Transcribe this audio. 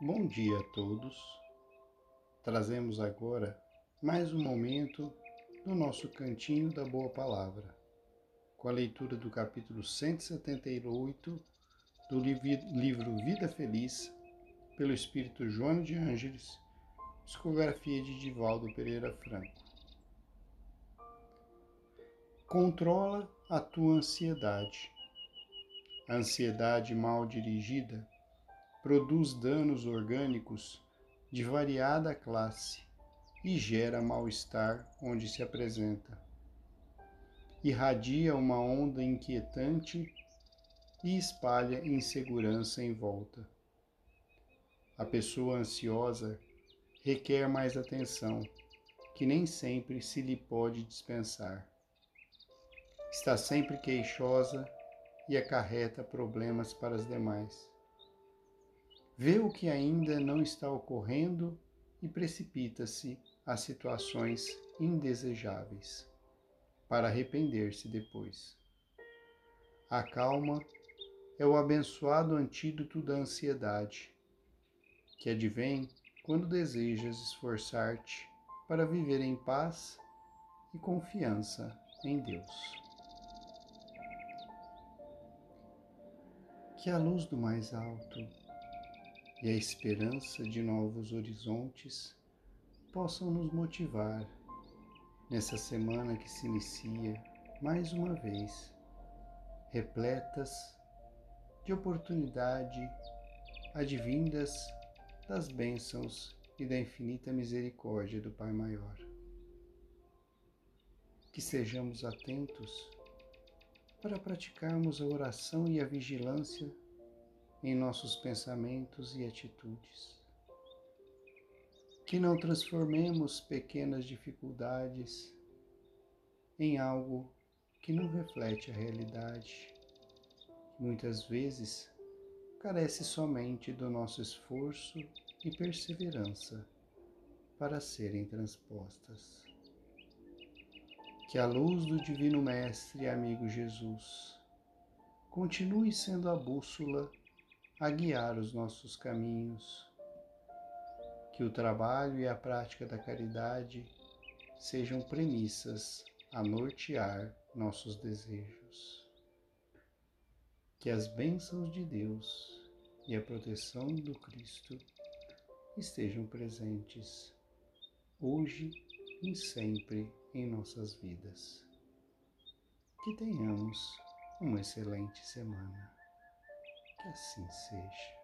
Bom dia a todos. Trazemos agora mais um momento do nosso cantinho da boa palavra, com a leitura do capítulo 178 do livro Vida Feliz, pelo Espírito João de Ângeles, psicografia de Divaldo Pereira Franco. Controla a tua ansiedade. A ansiedade mal dirigida produz danos orgânicos de variada classe e gera mal-estar onde se apresenta. Irradia uma onda inquietante e espalha insegurança em volta. A pessoa ansiosa requer mais atenção, que nem sempre se lhe pode dispensar. Está sempre queixosa e acarreta problemas para as demais vê o que ainda não está ocorrendo e precipita-se a situações indesejáveis, para arrepender-se depois. A calma é o abençoado antídoto da ansiedade, que advém quando desejas esforçar-te para viver em paz e confiança em Deus. Que a luz do mais alto e a esperança de novos horizontes possam nos motivar nessa semana que se inicia mais uma vez, repletas de oportunidade advindas das bênçãos e da infinita misericórdia do Pai Maior. Que sejamos atentos para praticarmos a oração e a vigilância em nossos pensamentos e atitudes. Que não transformemos pequenas dificuldades em algo que não reflete a realidade, que muitas vezes carece somente do nosso esforço e perseverança para serem transpostas. Que a luz do Divino Mestre e amigo Jesus continue sendo a bússola a guiar os nossos caminhos. Que o trabalho e a prática da caridade sejam premissas a nortear nossos desejos. Que as bênçãos de Deus e a proteção do Cristo estejam presentes hoje e sempre em nossas vidas. Que tenhamos uma excelente semana. Que assim seja.